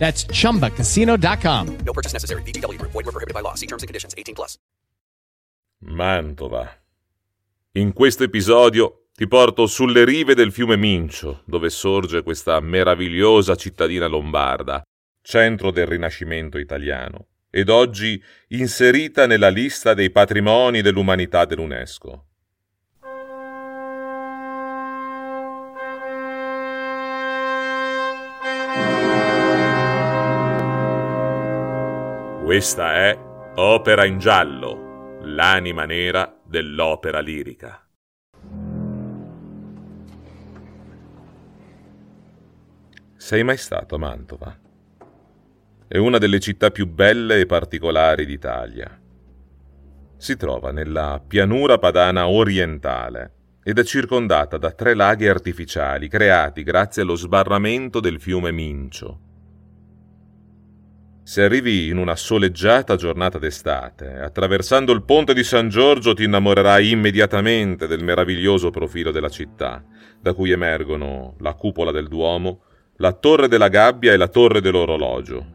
That's chumbacasino.com. No purchase necessary. VGW Group. Void were prohibited by law. See terms and conditions. 18 plus. Mantova. In questo episodio ti porto sulle rive del fiume Mincio, dove sorge questa meravigliosa cittadina lombarda, centro del Rinascimento italiano, ed oggi inserita nella lista dei patrimoni dell'umanità dell'UNESCO. Questa è Opera in giallo, l'anima nera dell'opera lirica. Sei mai stato a Mantova? È una delle città più belle e particolari d'Italia. Si trova nella pianura padana orientale ed è circondata da tre laghi artificiali creati grazie allo sbarramento del fiume Mincio. Se arrivi in una soleggiata giornata d'estate, attraversando il ponte di San Giorgio ti innamorerai immediatamente del meraviglioso profilo della città, da cui emergono la cupola del Duomo, la torre della gabbia e la torre dell'orologio.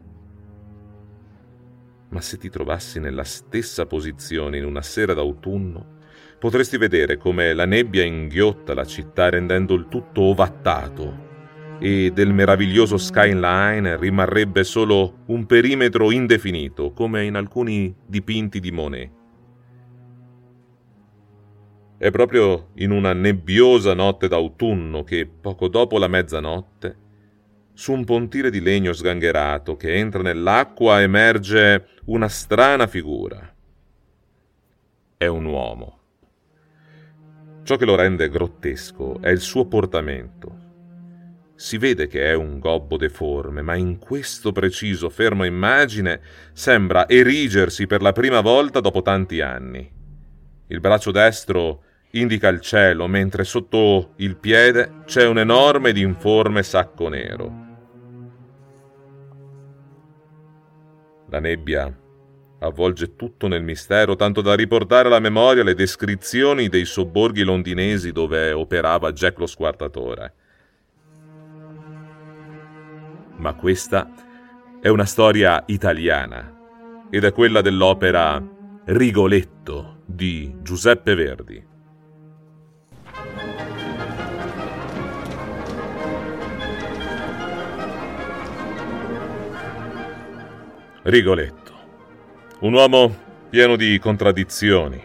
Ma se ti trovassi nella stessa posizione in una sera d'autunno, potresti vedere come la nebbia inghiotta la città rendendo il tutto ovattato e del meraviglioso skyline rimarrebbe solo un perimetro indefinito, come in alcuni dipinti di Monet. È proprio in una nebbiosa notte d'autunno che, poco dopo la mezzanotte, su un pontile di legno sgangherato che entra nell'acqua emerge una strana figura. È un uomo. Ciò che lo rende grottesco è il suo portamento si vede che è un gobbo deforme, ma in questo preciso fermo immagine sembra erigersi per la prima volta dopo tanti anni. Il braccio destro indica il cielo, mentre sotto il piede c'è un enorme ed informe sacco nero. La nebbia avvolge tutto nel mistero, tanto da riportare alla memoria le descrizioni dei sobborghi londinesi dove operava Jack lo squartatore ma questa è una storia italiana ed è quella dell'opera Rigoletto di Giuseppe Verdi. Rigoletto, un uomo pieno di contraddizioni,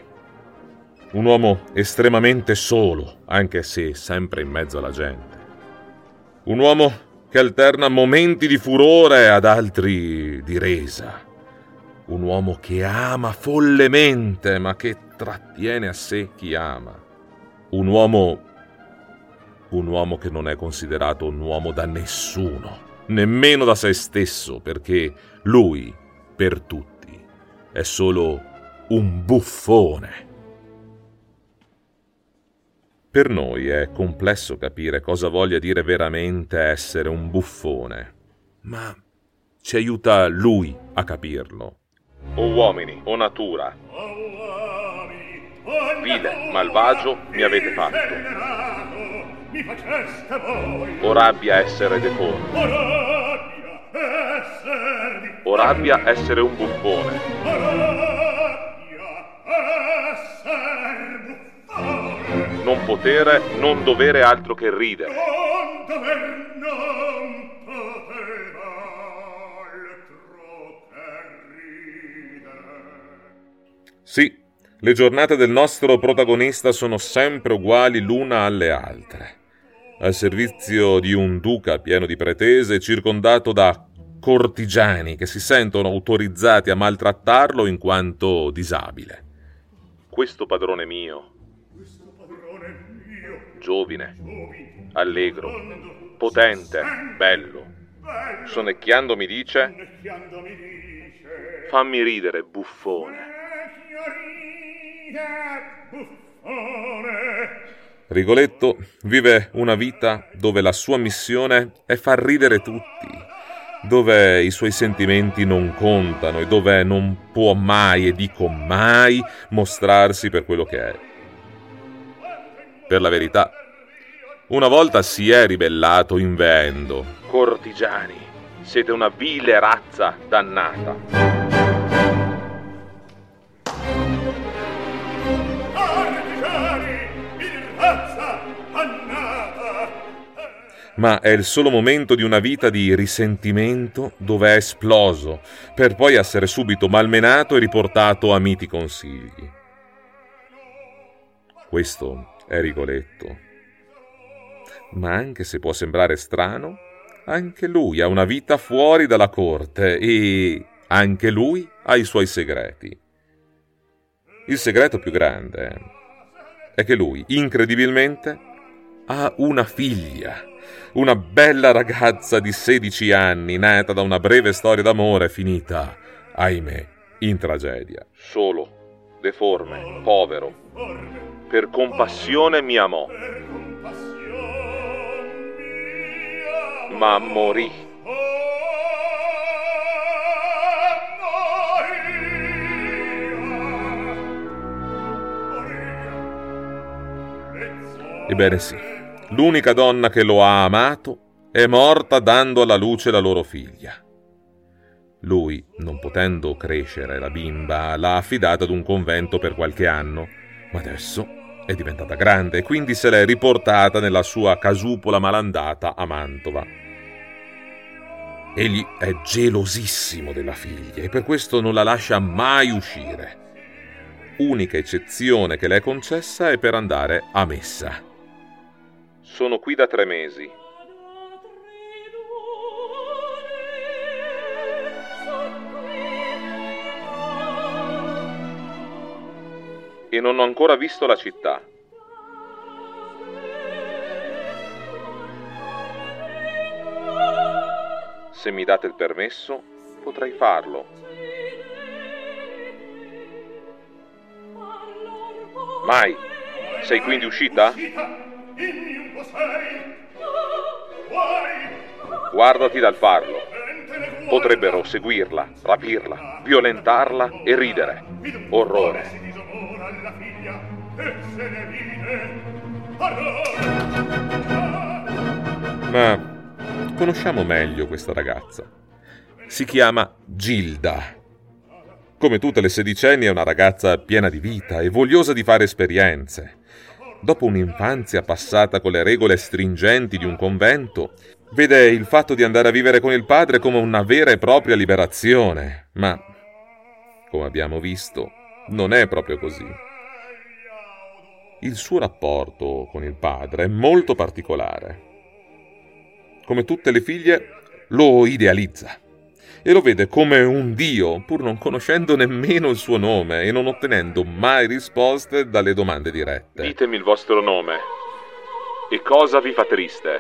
un uomo estremamente solo, anche se sempre in mezzo alla gente, un uomo che alterna momenti di furore ad altri di resa. Un uomo che ama follemente, ma che trattiene a sé chi ama. Un uomo... un uomo che non è considerato un uomo da nessuno, nemmeno da se stesso, perché lui, per tutti, è solo un buffone. Per noi è complesso capire cosa voglia dire veramente essere un buffone, ma ci aiuta lui a capirlo. O uomini, o natura. Vile, malvagio, mi avete fatto. O rabbia essere deforme. O rabbia essere un buffone. Non potere, non dovere altro che ridere. Sì, le giornate del nostro protagonista sono sempre uguali l'una alle altre. Al servizio di un duca pieno di pretese, circondato da cortigiani che si sentono autorizzati a maltrattarlo in quanto disabile. Questo padrone mio, giovine, allegro, potente, bello, sonnecchiando mi dice, fammi ridere, buffone. Rigoletto vive una vita dove la sua missione è far ridere tutti, dove i suoi sentimenti non contano e dove non può mai, e dico mai, mostrarsi per quello che è. Per la verità, una volta si è ribellato inveendo. Cortigiani, siete una vile razza dannata. ma è il solo momento di una vita di risentimento dove è esploso, per poi essere subito malmenato e riportato a miti consigli. Questo è Rigoletto. Ma anche se può sembrare strano, anche lui ha una vita fuori dalla corte e anche lui ha i suoi segreti. Il segreto più grande è che lui, incredibilmente, ha una figlia una bella ragazza di 16 anni, nata da una breve storia d'amore finita, ahimè, in tragedia. Solo, deforme, povero. Per compassione mi amò. Ma morì. Ebbene sì. L'unica donna che lo ha amato è morta dando alla luce la loro figlia. Lui, non potendo crescere la bimba, l'ha affidata ad un convento per qualche anno, ma adesso è diventata grande e quindi se l'è riportata nella sua casupola malandata a Mantova. Egli è gelosissimo della figlia e per questo non la lascia mai uscire. Unica eccezione che le è concessa è per andare a messa. Sono qui da tre mesi. E non ho ancora visto la città. Se mi date il permesso, potrei farlo. Mai? Sei quindi uscita? Guardati dal farlo. Potrebbero seguirla, rapirla, violentarla e ridere. Orrore. Ma conosciamo meglio questa ragazza. Si chiama Gilda. Come tutte le sedicenni è una ragazza piena di vita e vogliosa di fare esperienze dopo un'infanzia passata con le regole stringenti di un convento, vede il fatto di andare a vivere con il padre come una vera e propria liberazione. Ma, come abbiamo visto, non è proprio così. Il suo rapporto con il padre è molto particolare. Come tutte le figlie, lo idealizza e lo vede come un dio, pur non conoscendo nemmeno il suo nome e non ottenendo mai risposte dalle domande dirette. Ditemi il vostro nome. E cosa vi fa triste?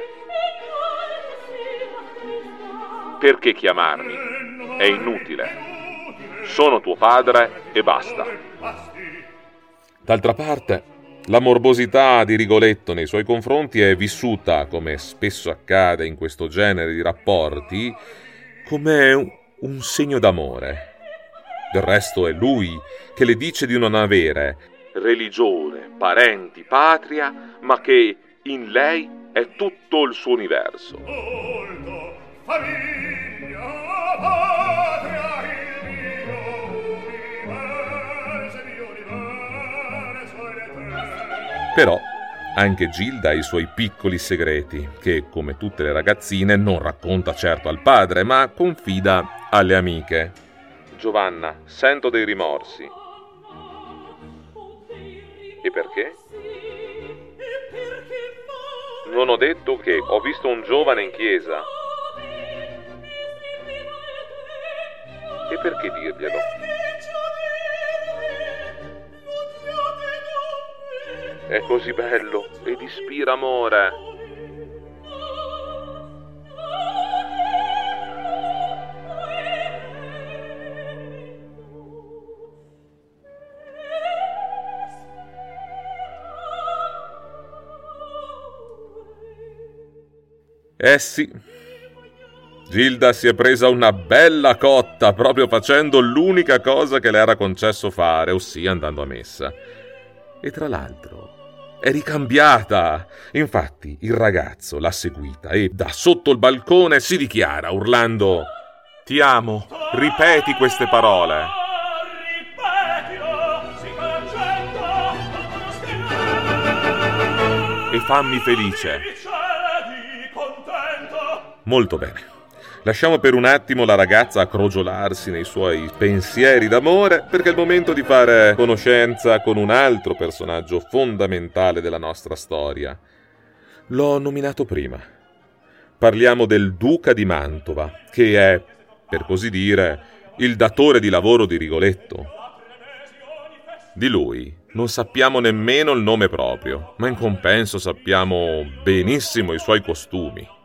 Perché chiamarmi? È inutile. Sono tuo padre e basta. D'altra parte, la morbosità di Rigoletto nei suoi confronti è vissuta, come spesso accade in questo genere di rapporti, come un, segno d'amore. Del resto è lui che le dice di non avere religione, parenti, patria, ma che in lei è tutto il suo universo. Volto, famiglia, patria, Però anche Gilda ha i suoi piccoli segreti, che, come tutte le ragazzine, non racconta certo al padre, ma confida alle amiche. Giovanna, sento dei rimorsi. E perché? Non ho detto che ho visto un giovane in chiesa. E perché dirglielo? È così bello ed ispira amore. Eh sì. Gilda si è presa una bella cotta proprio facendo l'unica cosa che le era concesso fare, ossia andando a messa. E tra l'altro è ricambiata. Infatti il ragazzo l'ha seguita e da sotto il balcone si dichiara urlando Ti amo, ripeti queste parole. E fammi felice. Molto bene. Lasciamo per un attimo la ragazza a crogiolarsi nei suoi pensieri d'amore, perché è il momento di fare conoscenza con un altro personaggio fondamentale della nostra storia. L'ho nominato prima. Parliamo del duca di Mantova, che è, per così dire, il datore di lavoro di Rigoletto. Di lui non sappiamo nemmeno il nome proprio, ma in compenso sappiamo benissimo i suoi costumi.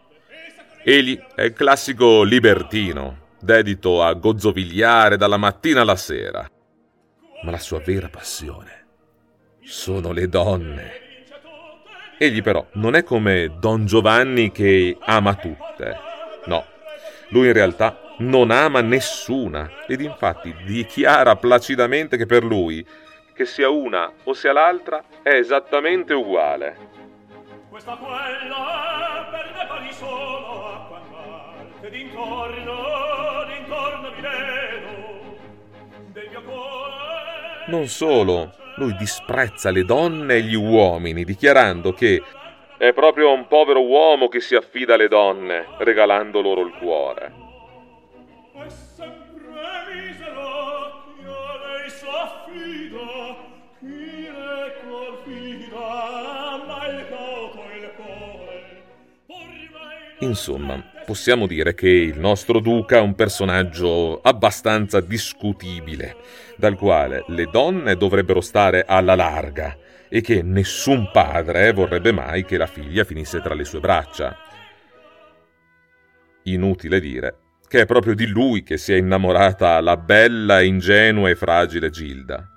Egli è il classico libertino, dedito a gozzovigliare dalla mattina alla sera. Ma la sua vera passione sono le donne. Egli però non è come Don Giovanni che ama tutte. No, lui in realtà non ama nessuna ed infatti dichiara placidamente che per lui, che sia una o sia l'altra, è esattamente uguale. Questa quella per Non solo, lui disprezza le donne e gli uomini, dichiarando che è proprio un povero uomo che si affida alle donne, regalando loro il cuore. Insomma, possiamo dire che il nostro duca è un personaggio abbastanza discutibile, dal quale le donne dovrebbero stare alla larga e che nessun padre vorrebbe mai che la figlia finisse tra le sue braccia. Inutile dire che è proprio di lui che si è innamorata la bella, ingenua e fragile Gilda.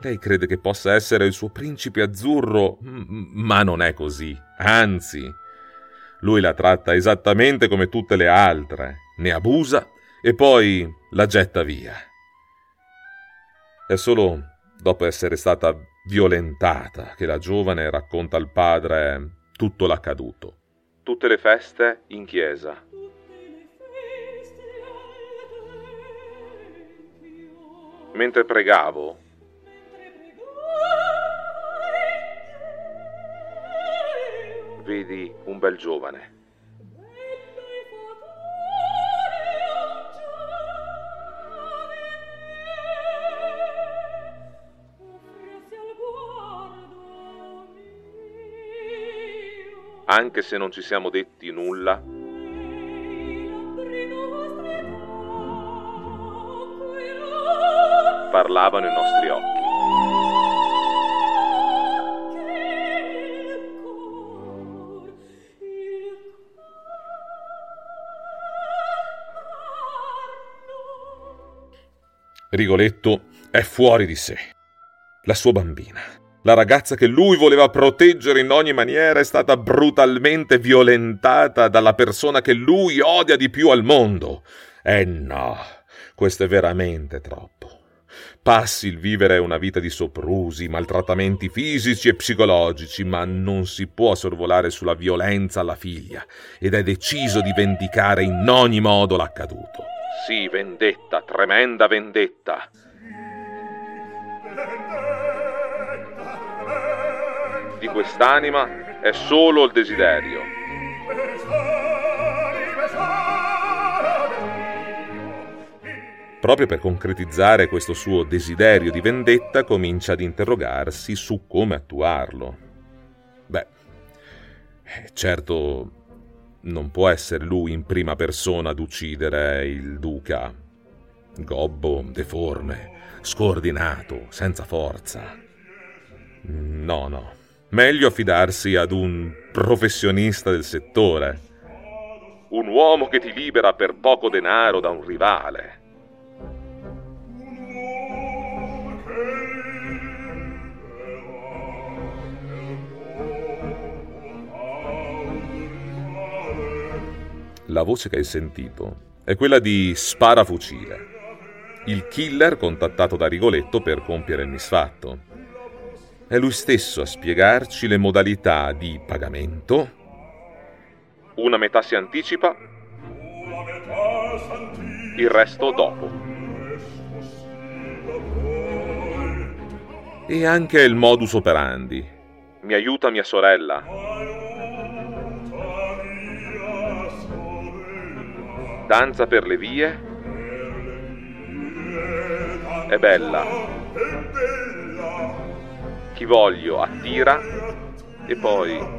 Lei crede che possa essere il suo principe azzurro, ma non è così. Anzi, lui la tratta esattamente come tutte le altre, ne abusa e poi la getta via. È solo dopo essere stata violentata che la giovane racconta al padre tutto l'accaduto. Tutte le feste in chiesa. Mentre pregavo, vedi un bel giovane. Anche se non ci siamo detti nulla, parlavano i nostri occhi. Rigoletto è fuori di sé. La sua bambina, la ragazza che lui voleva proteggere in ogni maniera, è stata brutalmente violentata dalla persona che lui odia di più al mondo. E no, questo è veramente troppo. Passi il vivere una vita di soprusi, maltrattamenti fisici e psicologici, ma non si può sorvolare sulla violenza alla figlia ed è deciso di vendicare in ogni modo l'accaduto. Sì, vendetta, tremenda vendetta. Di quest'anima è solo il desiderio. proprio per concretizzare questo suo desiderio di vendetta, comincia ad interrogarsi su come attuarlo. Beh, eh, certo non può essere lui in prima persona ad uccidere il duca. Gobbo, deforme, scordinato, senza forza. No, no. Meglio affidarsi ad un professionista del settore. Un uomo che ti libera per poco denaro da un rivale. La voce che hai sentito è quella di Sparafucile, il killer contattato da Rigoletto per compiere il misfatto. È lui stesso a spiegarci le modalità di pagamento. Una metà si anticipa, il resto dopo. E anche il modus operandi. Mi aiuta mia sorella. Danza per le vie. È bella. Chi voglio attira e poi...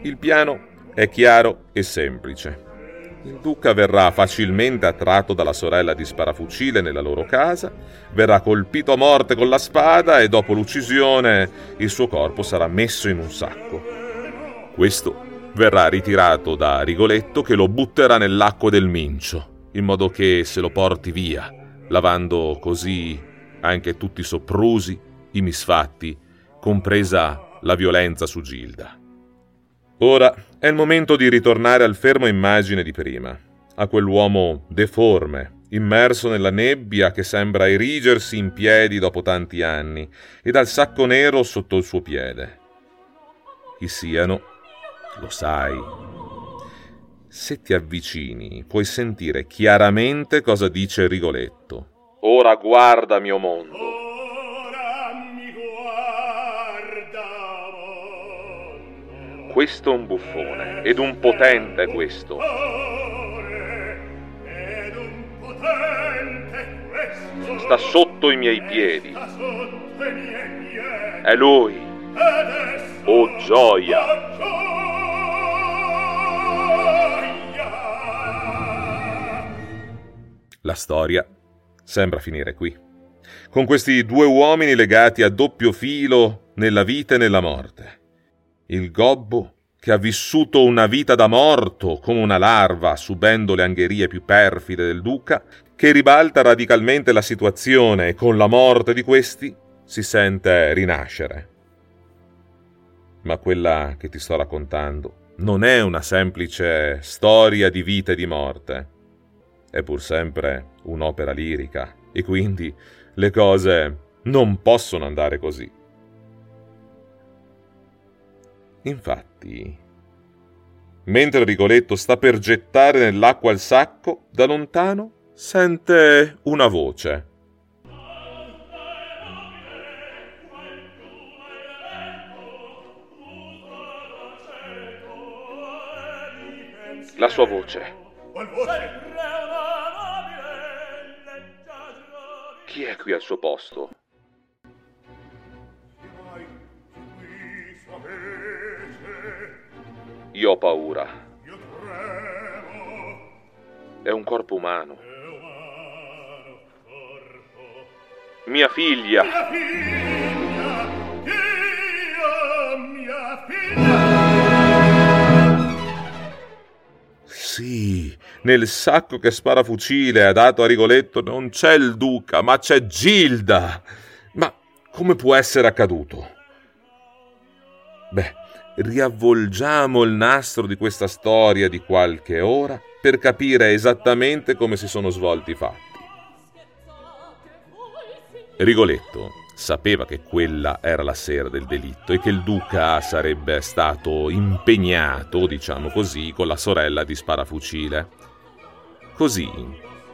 Il piano è chiaro e semplice. Il duca verrà facilmente attratto dalla sorella di sparafucile nella loro casa, verrà colpito a morte con la spada e dopo l'uccisione il suo corpo sarà messo in un sacco. Questo verrà ritirato da Rigoletto che lo butterà nell'acqua del Mincio, in modo che se lo porti via, lavando così anche tutti i soprusi, i misfatti, compresa la violenza su Gilda. Ora è il momento di ritornare al fermo immagine di prima, a quell'uomo deforme, immerso nella nebbia che sembra erigersi in piedi dopo tanti anni, e dal sacco nero sotto il suo piede. Chi siano lo sai. Se ti avvicini, puoi sentire chiaramente cosa dice Rigoletto. Ora guarda mio mondo. Ora mi guarda mondo. Questo è un buffone, ed un potente questo. Ed un potente questo. Sta sotto i miei piedi. È lui. Oh gioia! La storia sembra finire qui. Con questi due uomini legati a doppio filo nella vita e nella morte. Il gobbo che ha vissuto una vita da morto come una larva subendo le angherie più perfide del duca, che ribalta radicalmente la situazione e con la morte di questi si sente rinascere. Ma quella che ti sto raccontando non è una semplice storia di vita e di morte è pur sempre un'opera lirica e quindi le cose non possono andare così. Infatti, mentre Rigoletto sta per gettare nell'acqua il sacco, da lontano sente una voce. La sua voce. Chi è qui al suo posto? Io ho paura. È un corpo umano. Mia figlia. Sì, nel sacco che sparafucile ha dato a Rigoletto non c'è il duca, ma c'è Gilda. Ma come può essere accaduto? Beh, riavvolgiamo il nastro di questa storia di qualche ora per capire esattamente come si sono svolti i fatti. Rigoletto sapeva che quella era la sera del delitto e che il duca sarebbe stato impegnato, diciamo così, con la sorella di sparafucile. Così,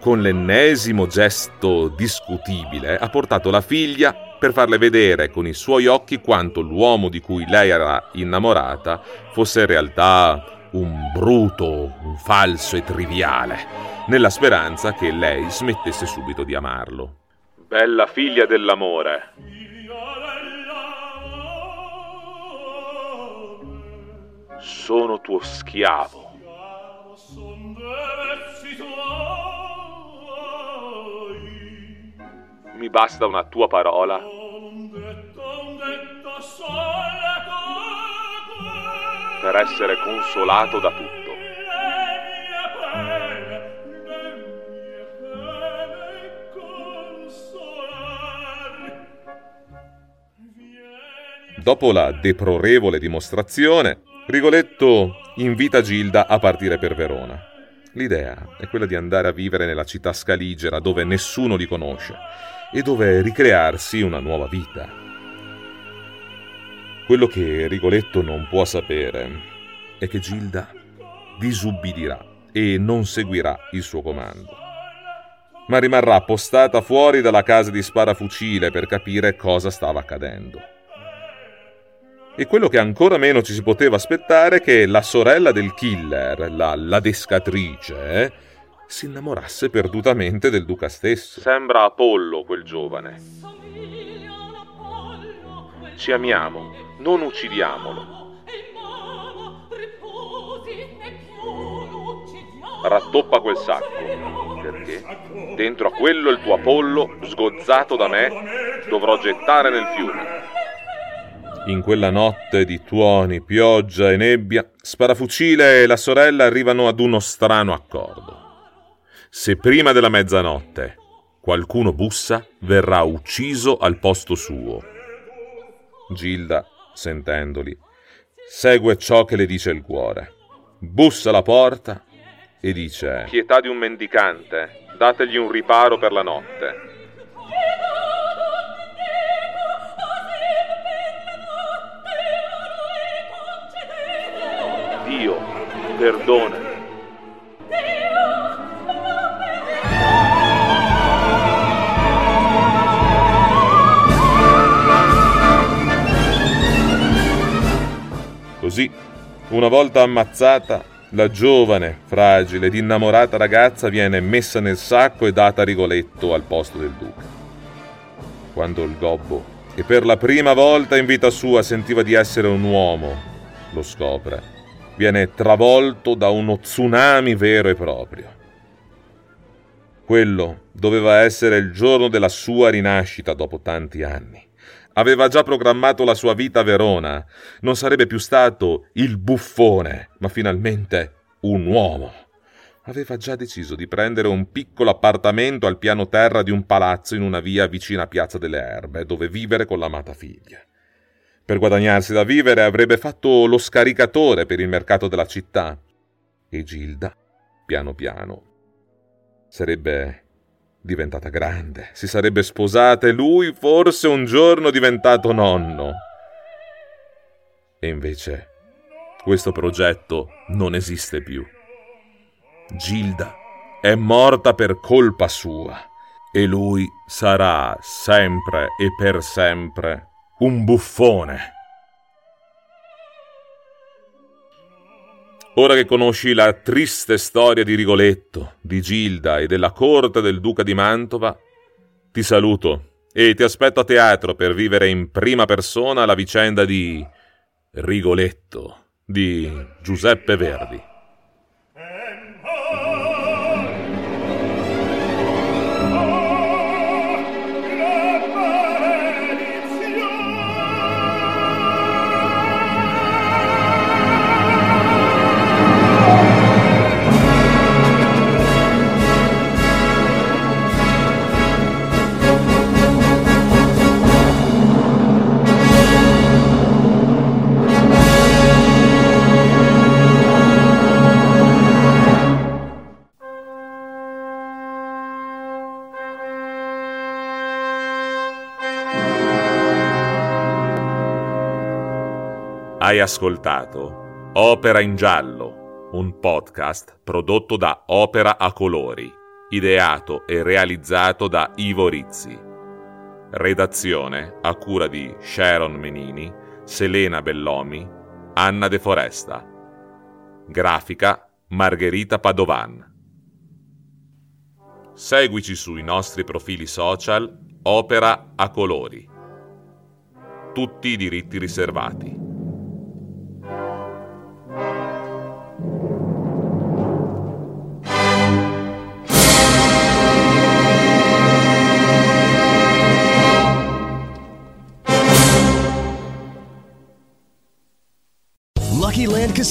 con l'ennesimo gesto discutibile, ha portato la figlia per farle vedere con i suoi occhi quanto l'uomo di cui lei era innamorata fosse in realtà un bruto, un falso e triviale, nella speranza che lei smettesse subito di amarlo. Bella figlia dell'amore, sono tuo schiavo. Mi basta una tua parola un detto un detto sole tu per essere consolato da tutto. Dopo la deplorevole dimostrazione, Rigoletto invita Gilda a partire per Verona. L'idea è quella di andare a vivere nella città scaligera dove nessuno li conosce e dove ricrearsi una nuova vita. Quello che Rigoletto non può sapere è che Gilda disubbidirà e non seguirà il suo comando, ma rimarrà postata fuori dalla casa di sparafucile per capire cosa stava accadendo. E quello che ancora meno ci si poteva aspettare è che la sorella del killer, la ladescatrice, si innamorasse perdutamente del duca stesso. Sembra Apollo quel giovane. Ci amiamo, non uccidiamolo. Rattoppa quel sacco, perché dentro a quello il tuo Apollo, sgozzato da me, dovrò gettare nel fiume. In quella notte di tuoni, pioggia e nebbia, Sparafucile e la sorella arrivano ad uno strano accordo. Se prima della mezzanotte qualcuno bussa, verrà ucciso al posto suo. Gilda, sentendoli, segue ciò che le dice il cuore. Bussa alla porta e dice: Pietà di un mendicante, dategli un riparo per la notte. Dio, perdona. Così, una volta ammazzata, la giovane, fragile ed innamorata ragazza viene messa nel sacco e data a Rigoletto al posto del duca. Quando il gobbo, che per la prima volta in vita sua sentiva di essere un uomo, lo scopre, viene travolto da uno tsunami vero e proprio. Quello doveva essere il giorno della sua rinascita dopo tanti anni. Aveva già programmato la sua vita a Verona. Non sarebbe più stato il buffone, ma finalmente un uomo. Aveva già deciso di prendere un piccolo appartamento al piano terra di un palazzo in una via vicina a Piazza delle Erbe, dove vivere con l'amata figlia. Per guadagnarsi da vivere avrebbe fatto lo scaricatore per il mercato della città. E Gilda, piano piano, sarebbe diventata grande, si sarebbe sposata e lui forse un giorno diventato nonno. E invece questo progetto non esiste più. Gilda è morta per colpa sua e lui sarà sempre e per sempre un buffone. Ora che conosci la triste storia di Rigoletto, di Gilda e della corte del duca di Mantova, ti saluto e ti aspetto a teatro per vivere in prima persona la vicenda di Rigoletto di Giuseppe Verdi. Hai ascoltato Opera in giallo, un podcast prodotto da Opera a colori, ideato e realizzato da Ivo Rizzi. Redazione a cura di Sharon Menini, Selena Bellomi, Anna De Foresta. Grafica Margherita Padovan. Seguici sui nostri profili social Opera a colori. Tutti i diritti riservati.